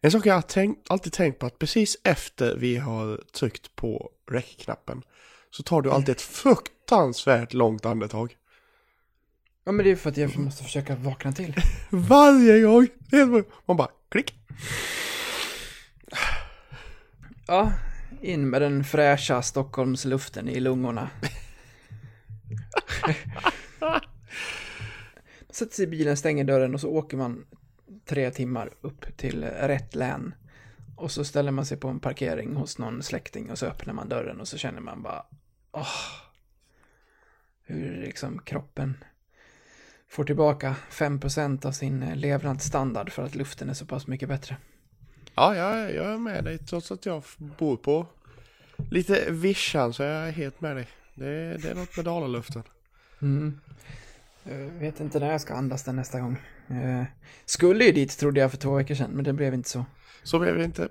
En sak jag har tänkt, alltid tänkt på att precis efter vi har tryckt på räckknappen så tar du alltid ett fruktansvärt långt andetag. Ja men det är för att jag måste försöka vakna till. Varje gång! Man bara klick. Ja, in med den fräscha Stockholmsluften i lungorna. Sätter sig i bilen, stänger dörren och så åker man tre timmar upp till rätt län. Och så ställer man sig på en parkering hos någon släkting och så öppnar man dörren och så känner man bara åh, hur liksom kroppen får tillbaka 5% av sin levnadsstandard för att luften är så pass mycket bättre. Ja, jag, jag är med dig trots att jag bor på lite vischan så jag är helt med dig. Det, det är något med dalaluften. Mm. Jag vet inte när jag ska andas den nästa gång. Jag skulle ju dit trodde jag för två veckor sedan, men det blev inte så. Så blev det inte.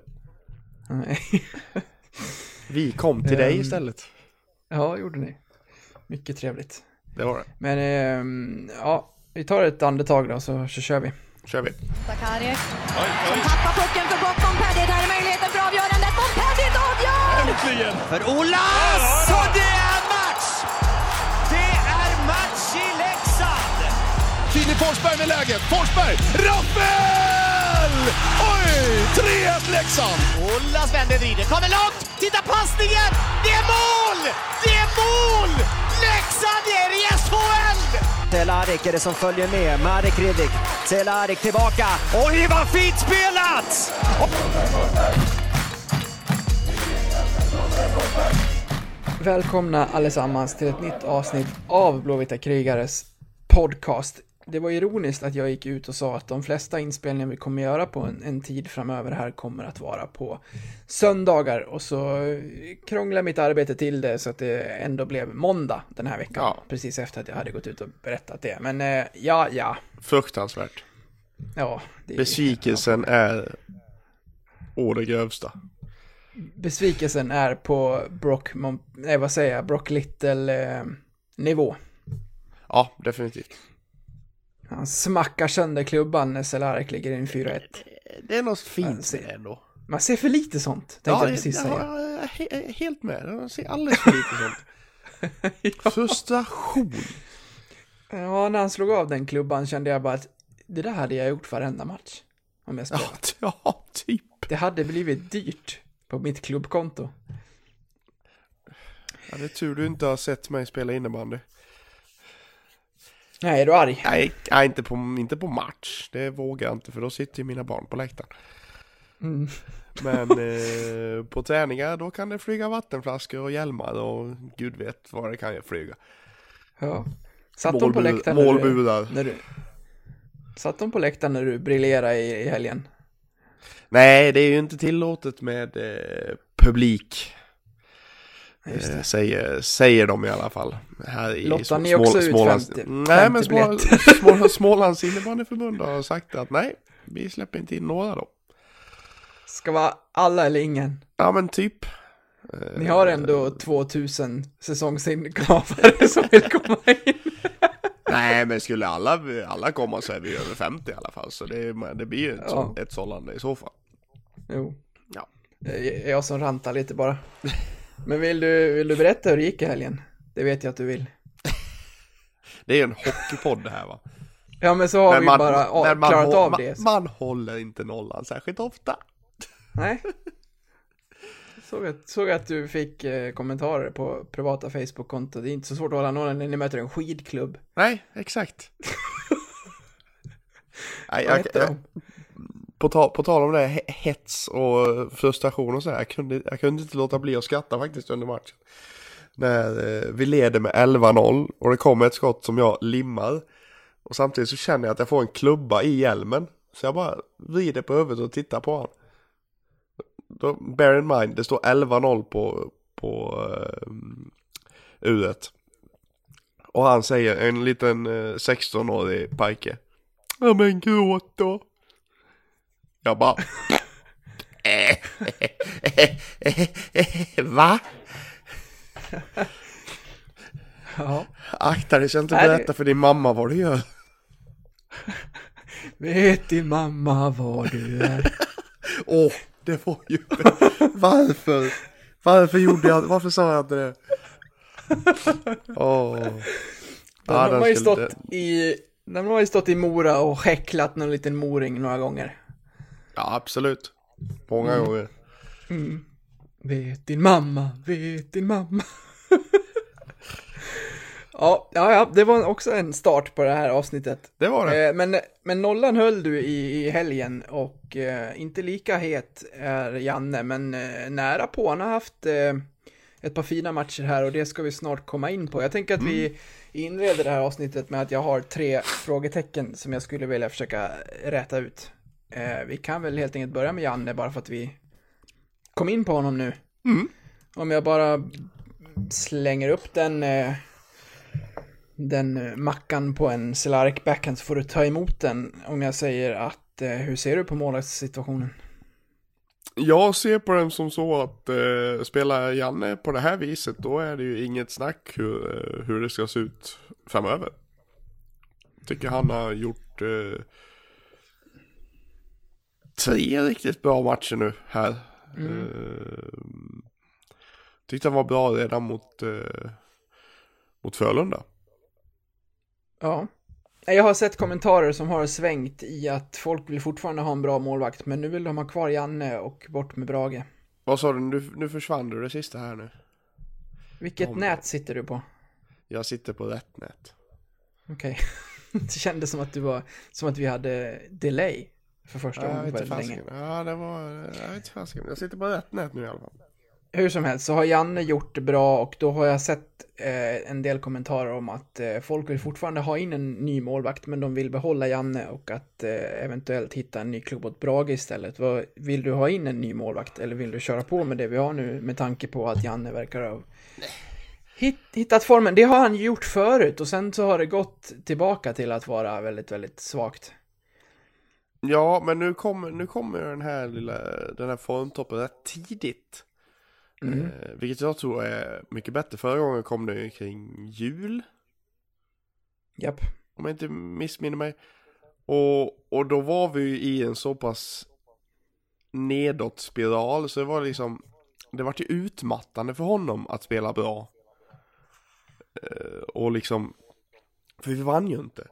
Nej. Vi kom till dig Ehm. istället. Ja, gjorde ni. Mycket trevligt. Det var det. Men ehm, ja, vi tar ett andetag då så, så kör vi. kör vi. Sakari som tappar pucken för gott. Montpellier, där är möjligheten för avgörandet. Montpellier avgör! För Olas! Och det Filip Forsberg med läget. Forsberg! Rappel! Oj! 3-1 Leksand! Olas vänder, vrider, kommer långt! Titta passningen! Det är mål! Det är mål! Leksand är i SHL! Cehlárik är det som följer med. Marek Hrivik. Cehlárik tillbaka. Oj, vad fint spelat! Välkomna allesammans till ett nytt avsnitt av Blåvita krigares podcast. Det var ironiskt att jag gick ut och sa att de flesta inspelningar vi kommer göra på en, en tid framöver här kommer att vara på söndagar och så krånglade mitt arbete till det så att det ändå blev måndag den här veckan. Ja. Precis efter att jag hade gått ut och berättat det. Men eh, ja, ja, Fruktansvärt. ja. Det, Besvikelsen är å det grövsta. Besvikelsen är på Brock, nej vad säger jag, Brock Little eh, nivå. Ja, definitivt. Han smackar sönder klubban när Cehlarik ligger i en 4-1. Det är något fint med det ändå. Man ser för lite sånt, tänkte jag precis ja, säga. jag är he- helt med. Jag ser alldeles för lite sånt. Frustration. Ja, när han slog av den klubban kände jag bara att det där hade jag gjort varenda match. Om jag Ja, spelat. t- ja, typ. Det hade blivit dyrt på mitt klubbkonto. Ja, det är tur du inte har sett mig spela innebandy. Nej, är du arg? Nej, nej inte, på, inte på match. Det vågar jag inte för då sitter ju mina barn på läktaren. Mm. Men eh, på träningar då kan det flyga vattenflaskor och hjälmar och gud vet vad det kan jag flyga. Ja. Satt de på läktaren när du, Målburar. när du... Satt de på läktaren när du briljerade i, i helgen? Nej, det är ju inte tillåtet med eh, publik. Eh, säger, säger de i alla fall. Här i Lottar ni också ut Smålands- 50 Nej, men 50 Småland, Småland, Smålands innebandyförbund har sagt att nej, vi släpper inte in några då. Ska vara alla eller ingen. Ja, men typ. Ni har ändå 2000 säsongsinnehavare som vill komma in. Nej, men skulle alla, alla komma så är vi över 50 i alla fall. Så det, det blir ju ett, Ja. sållande i så fall. Jo. Ja. Är jag som rantar lite bara. Men vill du, vill du berätta hur det gick i helgen? Det vet jag att du vill. Det är ju en hockeypodd det här va. Ja men så har vi bara a- men man, klarat av det. Man, man håller inte nollan särskilt ofta. Nej. Såg att, såg att du fick eh, kommentarer på privata Facebook-konto. Det är inte så svårt att hålla nollan när ni möter en skidklubb. Nej, exakt. Nej, jag, jag? På, ta, på tal om det, här hets och frustration och så här, jag kunde, jag kunde inte låta bli att skratta faktiskt under matchen. När eh, vi leder med 11-0 och det kommer ett skott som jag limmar. Och samtidigt så känner jag att jag får en klubba i hjälmen. Så jag bara vrider på huvudet och tittar på honom. Då, bear in mind, det står 11-0 på, på eh, uh, uret. Och han säger, en liten eh, 16-årig pojke. Ja men gråt då. Jag bara. Va? Ja. Akta dig så inte Nej, berättar för din mamma vad du gör. Vet din mamma var du är? Åh, det var ju... Varför? Varför gjorde jag... Varför sa jag inte det? Åh. Den Ja, har den man ju stått i... Den har ju stått i Mora och häcklat någon liten moring några gånger. Ja, absolut. Många Mm. gånger. Vet din mamma, vet din mamma. ja, ja, ja, det var också en start på det här avsnittet. Det var det. Eh, Men, men nollan höll du i, i helgen och eh, inte lika het är Janne, men eh, nära på. Han har haft eh, ett par fina matcher här och det ska vi snart komma in på. Jag tänker att vi inleder det här avsnittet med att jag har tre frågetecken som jag skulle vilja försöka räta ut. Eh, vi kan väl helt enkelt börja med Janne bara för att vi kom in på honom nu. Om jag bara slänger upp den, eh, den eh, mackan på en Cehlarik backhand så får du ta emot den om jag säger att eh, hur ser du på målvaktssituationen? Jag ser på den som så att eh, spelar Janne på det här viset då är det ju inget snack hur, eh, hur det ska se ut framöver. Tycker han har gjort eh, tre riktigt bra matcher nu här. Eh, tyckte han var bra redan mot, eh, mot Frölunda. Ja. Jag har sett kommentarer som har svängt i att folk vill fortfarande ha en bra målvakt, men nu vill de ha kvar Janne och bort med Brage. Vad sa du, nu, nu försvann du det sista här nu. Vilket Om- nät sitter du på? Jag sitter på rätt nät. Okej. det kändes som att du var, som att vi hade delay för första gången på väldigt länge. Ja, det var, jag vet inte fasiken. Jag sitter på rätt nät nu i alla fall. Hur som helst så har Janne gjort det bra och då har jag sett eh, en del kommentarer om att eh, folk vill fortfarande ha in en ny målvakt men de vill behålla Janne och att eh, eventuellt hitta en ny klubb åt Brage istället. Vad, vill du ha in en ny målvakt eller vill du köra på med det vi har nu med tanke på att Janne verkar ha hit, hittat formen? Det har han gjort förut och sen så har det gått tillbaka till att vara väldigt, väldigt svagt. Ja, men nu kommer, nu kommer den här lilla, den här formtoppen rätt tidigt. Mm. Eh, vilket jag tror är mycket bättre. Förra gången kom det ju kring jul, Japp. om jag inte missminner mig. Och, och då var vi ju i en så pass nedåt spiral, så det var liksom, det var ju utmattande för honom att spela bra. Eh, och liksom, för vi vann ju inte.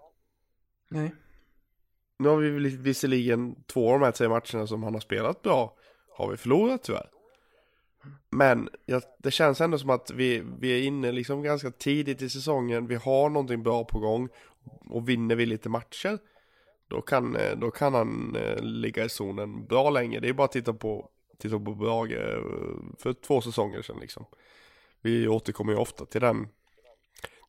Nej. Nu har vi visserligen två av de här tre matcherna som han har spelat bra har vi förlorat tyvärr. Men ja, det känns ändå som att vi, vi är inne liksom ganska tidigt i säsongen. Vi har någonting bra på gång. Och vinner vi lite matcher. Då kan, eh, då kan han eh, ligga i zonen bra länge. Det är bara att titta på, titta på Brage eh, för två säsonger sedan liksom. Vi återkommer ju ofta till den.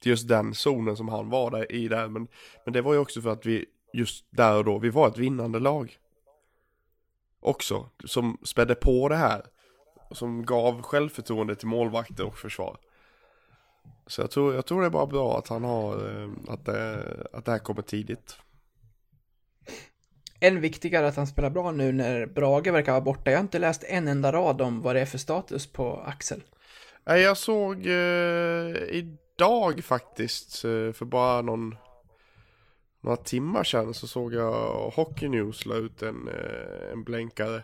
Till just den zonen som han var där i där. Men, men det var ju också för att vi just där och då, vi var ett vinnande lag. Också, som spädde på det här. Som gav självförtroende till målvakter och försvar. Så jag tror, jag tror det är bara bra att han har, eh, att det, att det här kommer tidigt. Än viktigare att han spelar bra nu när Brage verkar vara borta. Jag har inte läst en enda rad om vad det är för status på Axel. Jag såg eh, idag faktiskt, eh, för bara någon, några timmar sedan så såg jag Hockey News la ut en, eh, en blänkare.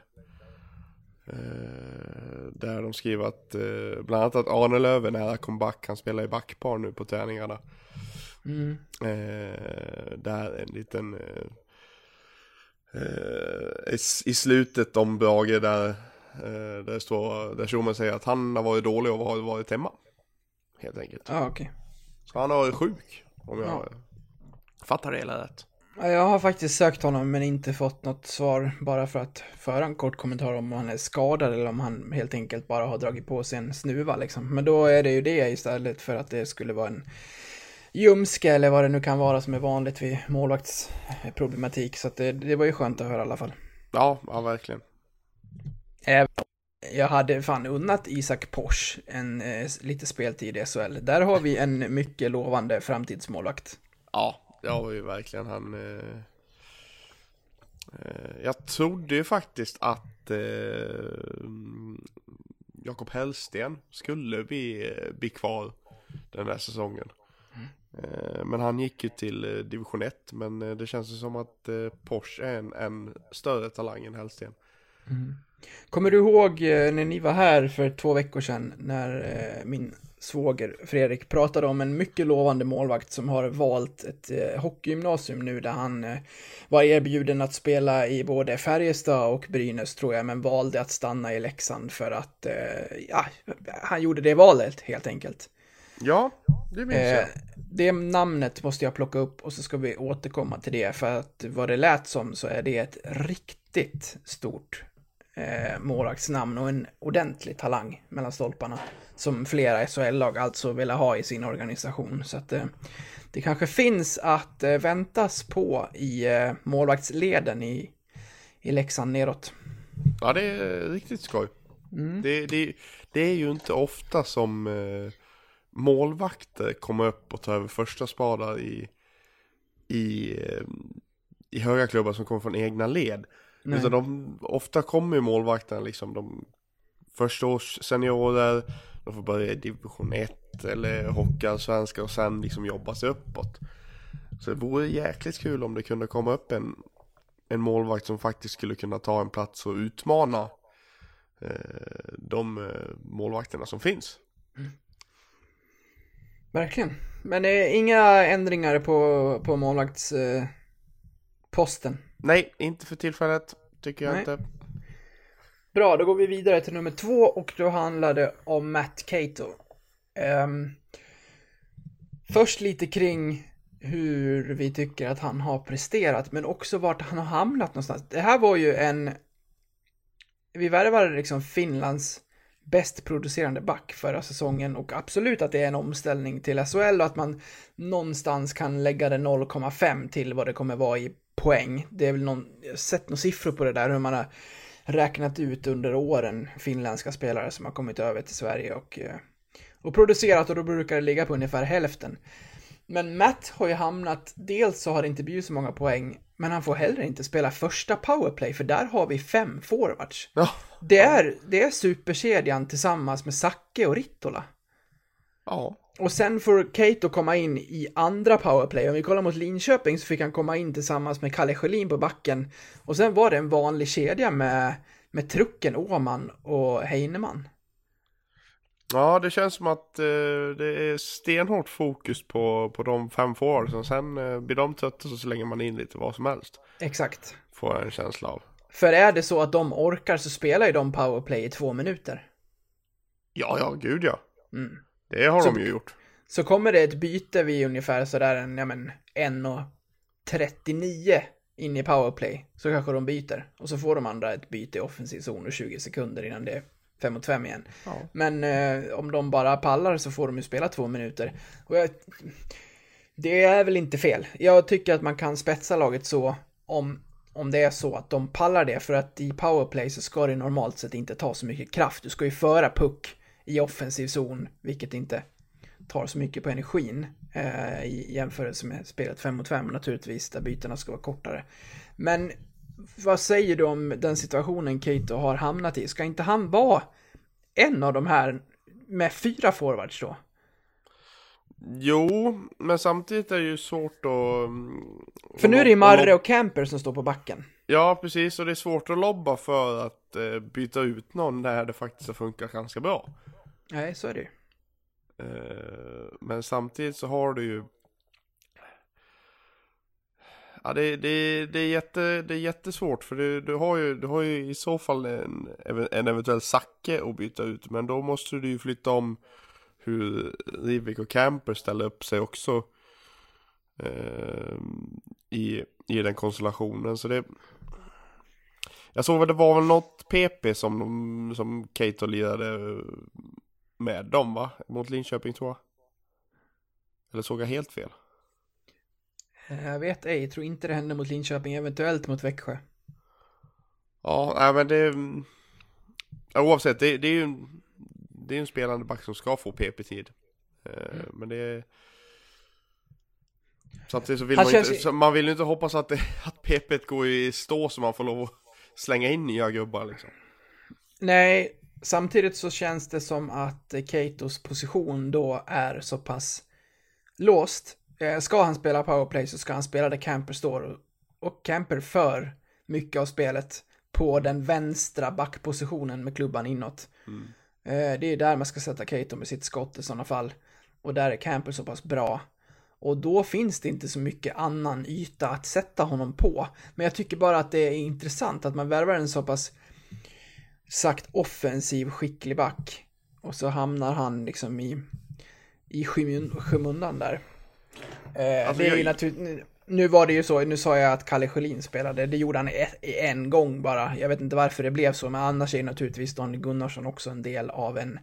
Eh, där de skriver att, eh, bland annat att Arne Löven är comeback, han spelar i backpar nu på träningarna. Mm. Där en liten, i, slutet om Brage där, där står, där Schumann säger att han har varit dålig och har varit hemma. Helt enkelt. Ja, okej. Så han har varit sjuk, om jag Ja. Fattar det hela rätt. Ja, Jag har faktiskt sökt honom men inte fått något svar bara för att föra en kort kommentar om han är skadad eller om han helt enkelt bara har dragit på sig en snuva liksom. Men då är det ju det istället för att det skulle vara en ljumske eller vad det nu kan vara som är vanligt vid målvaktsproblematik. Så det, det var ju skönt att höra i alla fall. Ja, ja verkligen. Jag hade fan unnat Isak Porsche en eh, lite speltid i SHL. Där har vi en mycket lovande framtidsmålvakt. Ja, har vi ju verkligen. Han... Eh, eh, jag trodde ju faktiskt att eh, Jakob Hellsten skulle bli, eh, bli kvar den här säsongen. Eh, men han gick ju till division 1. Men det känns ju som att Porsche är en, en större talang än Hellsten. Kommer du ihåg när ni var här för två veckor sedan när min svåger Fredrik pratade om en mycket lovande målvakt som har valt ett eh, hockeygymnasium nu där han eh, var erbjuden att spela i både Färjestad och Brynäs tror jag, men valde att stanna i Leksand för att, eh, ja, han gjorde det valet helt enkelt. Ja, det minns jag. Eh, det namnet måste jag plocka upp och så ska vi återkomma till det för att vad det lät som så är det ett riktigt stort eh, målvaktsnamn och en ordentlig talang mellan stolparna som flera SHL-lag alltså vill ha i sin organisation. Så att eh, det kanske finns att eh, väntas på i eh, målvaktsleden i, i Leksand neråt. Ja, det är riktigt skoj. Det, det, det är ju inte ofta som eh, målvakter kommer upp och tar över första spadar i, i, eh, i höga klubbar som kommer från egna led. Nej. Utan de, ofta kommer ju målvakterna liksom de första års seniorer, de får börja i division 1 eller hockeyallsvenska och sen liksom jobba sig uppåt. Så det vore jäkligt kul om det kunde komma upp en, en målvakt som faktiskt skulle kunna ta en plats och utmana eh, de eh, målvakterna som finns. Verkligen. Men eh, inga ändringar på, på målvaktsposten. Eh. Nej, inte för tillfället tycker jag Nej. inte. Bra, då går vi vidare till nummer två och då handlar det om Matt Cato. Ehm, först lite kring hur vi tycker att han har presterat, men också vart han har hamnat någonstans. Det här var ju en... Vi värvade liksom Finlands bäst producerande back förra säsongen och absolut att det är en omställning till SHL och att man någonstans kan lägga det 0,5 till vad det kommer vara i poäng. Det är väl någon, jag har sett några siffror på det där hur man har räknat ut under åren finländska spelare som har kommit över till Sverige och, eh, och producerat och då brukar det ligga på ungefär hälften. Men Matt har ju hamnat, dels så har det inte blivit så många poäng, men han får heller inte spela första powerplay för där har vi fem forwards. Ja, Det är, det är superkedjan tillsammans med Zacke och Rittola. ja. Och sen får Cato komma in i andra powerplay. Om vi kollar mot Linköping så fick han komma in tillsammans med Kalle Schelin på backen. Och sen var det en vanlig kedja med, med Trucken, Åman och Heinemann. ja det känns som att eh, det är stenhårt fokus på, på de fem forwardsen. Sen eh, blir de trötta så slänger man in lite vad som helst. Exakt. Får jag en känsla av. För är det så att de orkar så spelar ju de powerplay i två minuter. Ja, ja, gud ja. Mm. Det har Så- de ju gjort. Så kommer det ett byte vid ungefär sådär en, ja men, 1.39 in i powerplay. Så kanske de byter. Och så får de andra ett byte i offensiv zon och 20 sekunder innan det är 5 mot 5 igen. Ja. Men eh, om de bara pallar så får de ju spela två minuter. Och jag, det är väl inte fel. Jag tycker att man kan spetsa laget så om, om det är så att de pallar det. För att i powerplay så ska det normalt sett inte ta så mycket kraft. Du ska ju föra puck i offensiv zon, vilket inte tar så mycket på energin eh, i jämförelse med spelet 5 mot 5 naturligtvis, där bytena ska vara kortare. Men vad säger du om den situationen Cato har hamnat i? Ska inte han vara en av de här med fyra forwards då? Jo, men samtidigt är det ju svårt att... mm, För nu är det ju Marre och Camper som står på backen. Ja, precis. Och det är svårt att lobba för att eh, byta ut någon där det faktiskt har funkat ganska bra. Nej, så är det ju. Eh, men samtidigt så har du ju... Ja, det, det, det, är, jätte, det är jättesvårt för du, du, har ju, du har ju i så fall en, en eventuell Zacke att byta ut. Men då måste du ju flytta om hur Rivik och Camper ställer upp sig också. eh, i, I den konstellationen. Så det... Jag såg att det var väl något PP som, som Kato lirade med dem va? Mot Linköping tror jag. Eller såg jag helt fel? Eh, Jag vet ej, jag tror inte det hände mot Linköping, eventuellt mot Växjö. Ja, nej men det... ja, Oavsett, det, det är ju en, det är en spelande back som ska få PP-tid. Eh, Men det. Samtidigt så vill Han man, känns inte, man vill ju inte hoppas att, det, att PP går i stå så man får lov att slänga in nya gubbar liksom. Nej, samtidigt så känns det som att Katos position då är så pass låst. Eh, Ska han spela powerplay så ska han spela där Camper står och, Camper för mycket av spelet på den vänstra backpositionen med klubban inåt. Eh, det är där man ska sätta Cato med sitt skott i sådana fall. Och där är Campbell så pass bra. Och då finns det inte så mycket annan yta att sätta honom på. Men jag tycker bara att det är intressant att man värvar en så pass sagt offensiv skicklig back. Och så hamnar han liksom i, i skymun- skymundan där. Eh, Alltså, det är ju naturligt, nu var det ju så, nu sa jag att Kalle Sjölin spelade, det gjorde han en gång bara. Jag vet inte varför det blev så, men annars är naturligtvis Daniel Gunnarsson också en del av en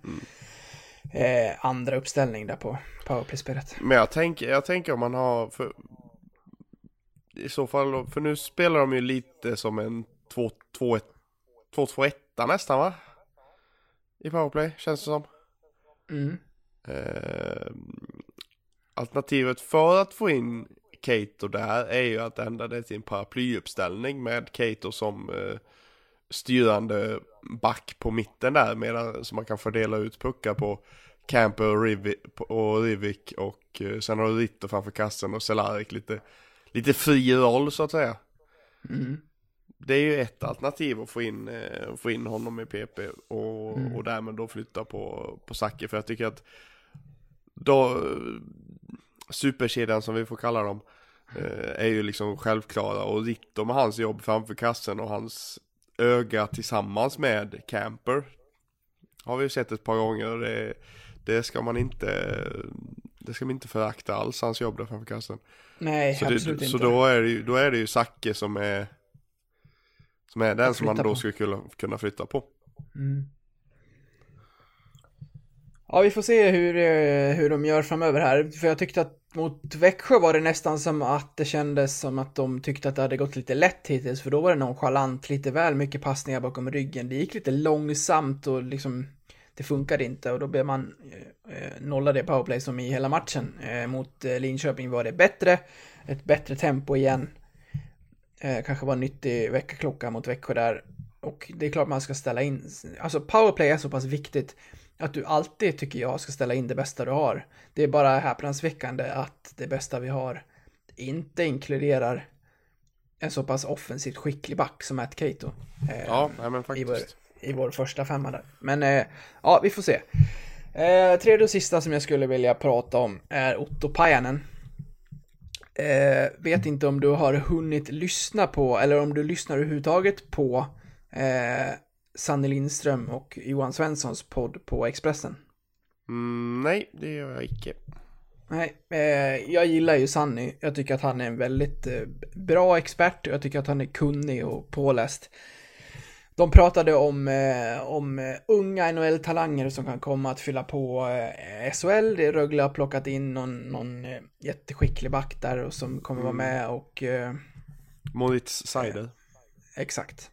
eh, andra uppställning där på powerplay-spelet. Men jag tänker, jag tänker om man har, för, i så fall, för nu spelar de ju lite som en 2-2-1 nästan va? I powerplay, känns det som. Mm. Eh, alternativet för att få in Kato där är ju att ändra det till en paraplyuppställning med Kato som eh, styrande back på mitten där medan så man kan fördela ut puckar på Camper och, Rivi, och Rivik och eh, sen har du Ritter framför kassen och Cehlárik lite, lite fri roll så att säga. Mm. Det är ju ett alternativ att få in, eh, få in honom i PP och, Mm. och därmed då flytta på, på Zacke för jag tycker att då, superkedjan som vi får kalla dem eh, är ju liksom självklara och Ritter med hans jobb framför kassen och hans öga tillsammans med Camper har vi ju sett ett par gånger det, det ska man inte det ska man inte förakta alls hans jobb där framför kassen. Nej, Så, absolut det, inte. så då är det ju, då är det ju Zacke som är som är den som man då på. skulle kunna, flytta på. Mm. Ja, vi får se hur, eh, hur de gör framöver här. För jag tyckte att mot Växjö var det nästan som att det kändes som att de tyckte att det hade gått lite lätt hittills. För då var det nonchalant, lite väl mycket passningar bakom ryggen. Det gick lite långsamt och liksom det funkade inte och då blev man eh, eh, nollade i powerplay som i hela matchen. Eh, mot eh, Linköping var det bättre, ett bättre tempo igen. Eh, kanske var en nyttig väckarklocka mot Växjö där. Och det är klart man ska ställa in, alltså powerplay är så pass viktigt att du alltid, tycker jag, ska ställa in det bästa du har. Det är bara häpnadsväckande att det bästa vi har inte inkluderar en så pass offensivt skicklig back som Matt Cato. Eh, Ja, men i vår, faktiskt. i vår första femma där. Men eh, ja, vi får se. Eh, tredje och sista som jag skulle vilja prata om är Otto Pajanen. Eh, vet inte om du har hunnit lyssna på, eller om du lyssnar överhuvudtaget på eh, Sanne Lindström och Johan Svenssons podd på Expressen. Mm, nej, det gör jag icke. Nej, eh, jag gillar ju Sanny. Jag tycker att han är en väldigt eh, bra expert och jag tycker att han är kunnig och påläst. De pratade om, eh, om eh, unga NHL-talanger som kan komma att fylla på eh, SHL. Det Rögle har plockat in någon, någon eh, jätteskicklig back där och som kommer vara med och eh, Moritz Seider. Exakt.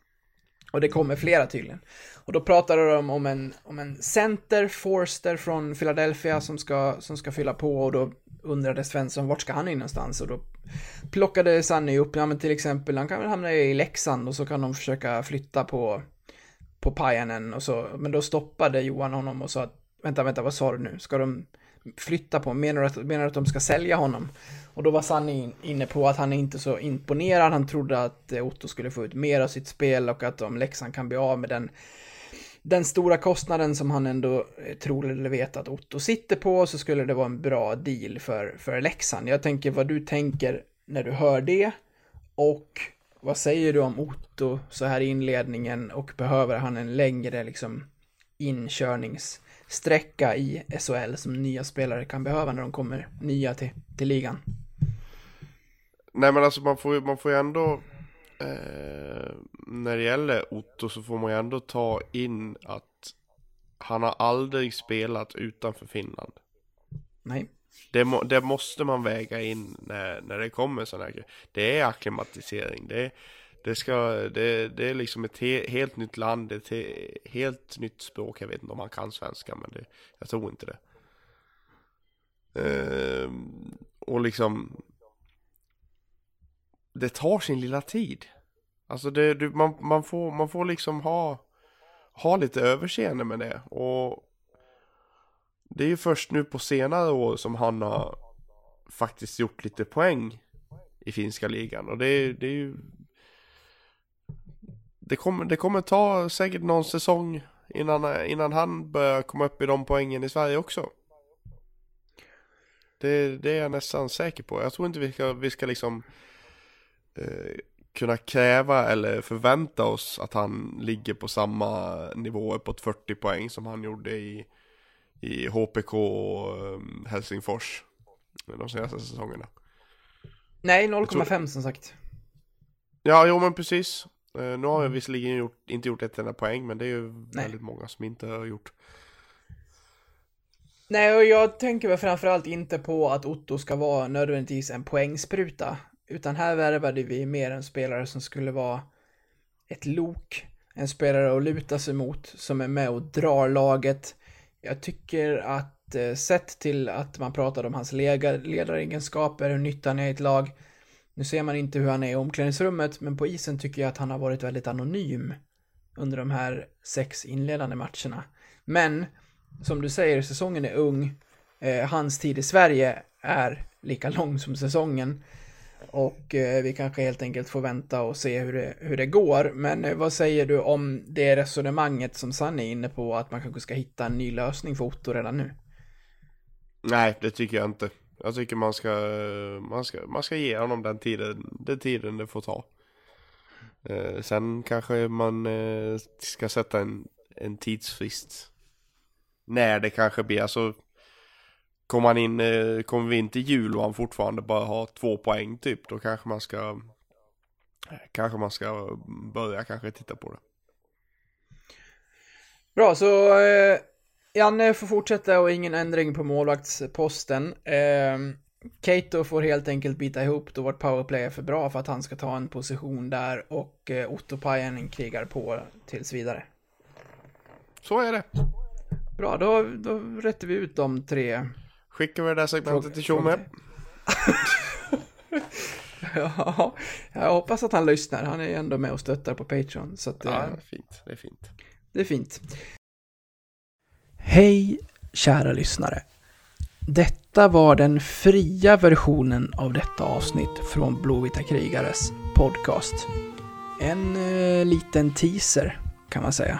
Och det kommer flera tydligen. Och då pratade de om en, om en center, Forster från Philadelphia som ska, som ska fylla på och då undrade Svensson vart ska han in någonstans och då plockade Sanny upp, ja men till exempel han kan väl hamna i Leksand och så kan de försöka flytta på på Pajanen och så, men då stoppade Johan honom och sa att vänta, vänta, vad sa du nu? Ska de flytta på? Menar du att, menar du att de ska sälja honom? Och då var Sanny in- inne på att han är inte så imponerad. Han trodde att Otto skulle få ut mer av sitt spel och att om Leksand kan bli av med den den stora kostnaden som han ändå eh, tror eller vet att Otto sitter på så skulle det vara en bra deal för, för Leksand. Jag tänker vad du tänker när du hör det och vad säger du om Otto så här i inledningen och behöver han en längre liksom inkörningssträcka i SHL som nya spelare kan behöva när de kommer nya till, till ligan? Nej men alltså man får ju, man får ju ändå eh, när det gäller Otto så får man ju ändå ta in att Han har aldrig spelat utanför Finland Nej. Det, må, det måste man väga in när, när det kommer sådana här grejer. Det är akklimatisering. Det, det, ska, det, det är liksom ett he, helt nytt land, ett he, helt nytt språk. Jag vet inte om man kan svenska, men det, jag tror inte det. Ehm, och liksom, det tar sin lilla tid. Alltså det, du, man, man, får, man får liksom ha, ha lite överseende med det. Och det är ju först nu på senare år som han har faktiskt gjort lite poäng i finska ligan. Och det, är- det är ju det, kommer, det kommer ta säkert någon säsong innan, innan han börjar komma upp i de poängen i Sverige också. Det, det är jag nästan säker på. Jag tror inte vi ska, vi ska liksom eh, kunna kräva eller förvänta oss att han ligger på samma nivå uppåt 40 poäng som han gjorde i, i HPK och um, Helsingfors de senaste säsongerna. Nej, 0,5 som sagt. Ja, jo men precis. Uh, nu har jag visserligen gjort, inte gjort ett enda poäng, men det är ju Nej. väldigt många som inte har gjort. Nej, och jag tänker väl framförallt inte på att Otto ska vara nödvändigtvis en poängspruta. Utan här värvade vi mer en spelare som skulle vara ett lok. En spelare att luta sig mot, som är med och drar laget. Jag tycker att eh, sett till att man pratade om hans ledaregenskaper, hur nyttan är i ett lag. Nu ser man inte hur han är i omklädningsrummet, men på isen tycker jag att han har varit väldigt anonym under de här sex inledande matcherna. Men som du säger, säsongen är ung. Eh, hans tid i Sverige är lika lång som säsongen. Och eh, vi kanske helt enkelt får vänta och se hur det, hur det går. Men eh, vad säger du om det resonemanget som Sanne är inne på, att man kanske ska hitta en ny lösning för Otto redan nu? Nej, det tycker jag inte. Jag tycker man ska, man ska, man ska ge honom den tiden, den tiden det får ta. Eh, sen kanske man eh, ska sätta en, en tidsfrist. När det kanske blir, alltså Kommer han in, eh, kommer vi in till jul och han fortfarande bara har två poäng typ, då kanske man ska Kanske man ska börja kanske titta på det. Bra, så eh, Janne får fortsätta och ingen ändring på målvaktsposten. Eh, Kato får helt enkelt bita ihop då vårt powerplay är för bra för att han ska ta en position där och eh, Otto Pajanen krigar på tills vidare. Så är det. Bra, då, då rätter vi ut de tre. Skickar vi det där segmentet till Tjomme. ja, jag hoppas att han lyssnar. Han är ju ändå med och stöttar på Patreon. Så att, eh, Ja, det är fint. Det är fint. Det är fint. Hej, kära lyssnare. Detta var den fria versionen av detta avsnitt från Blåvita krigares podcast. En eh, liten teaser, kan man säga.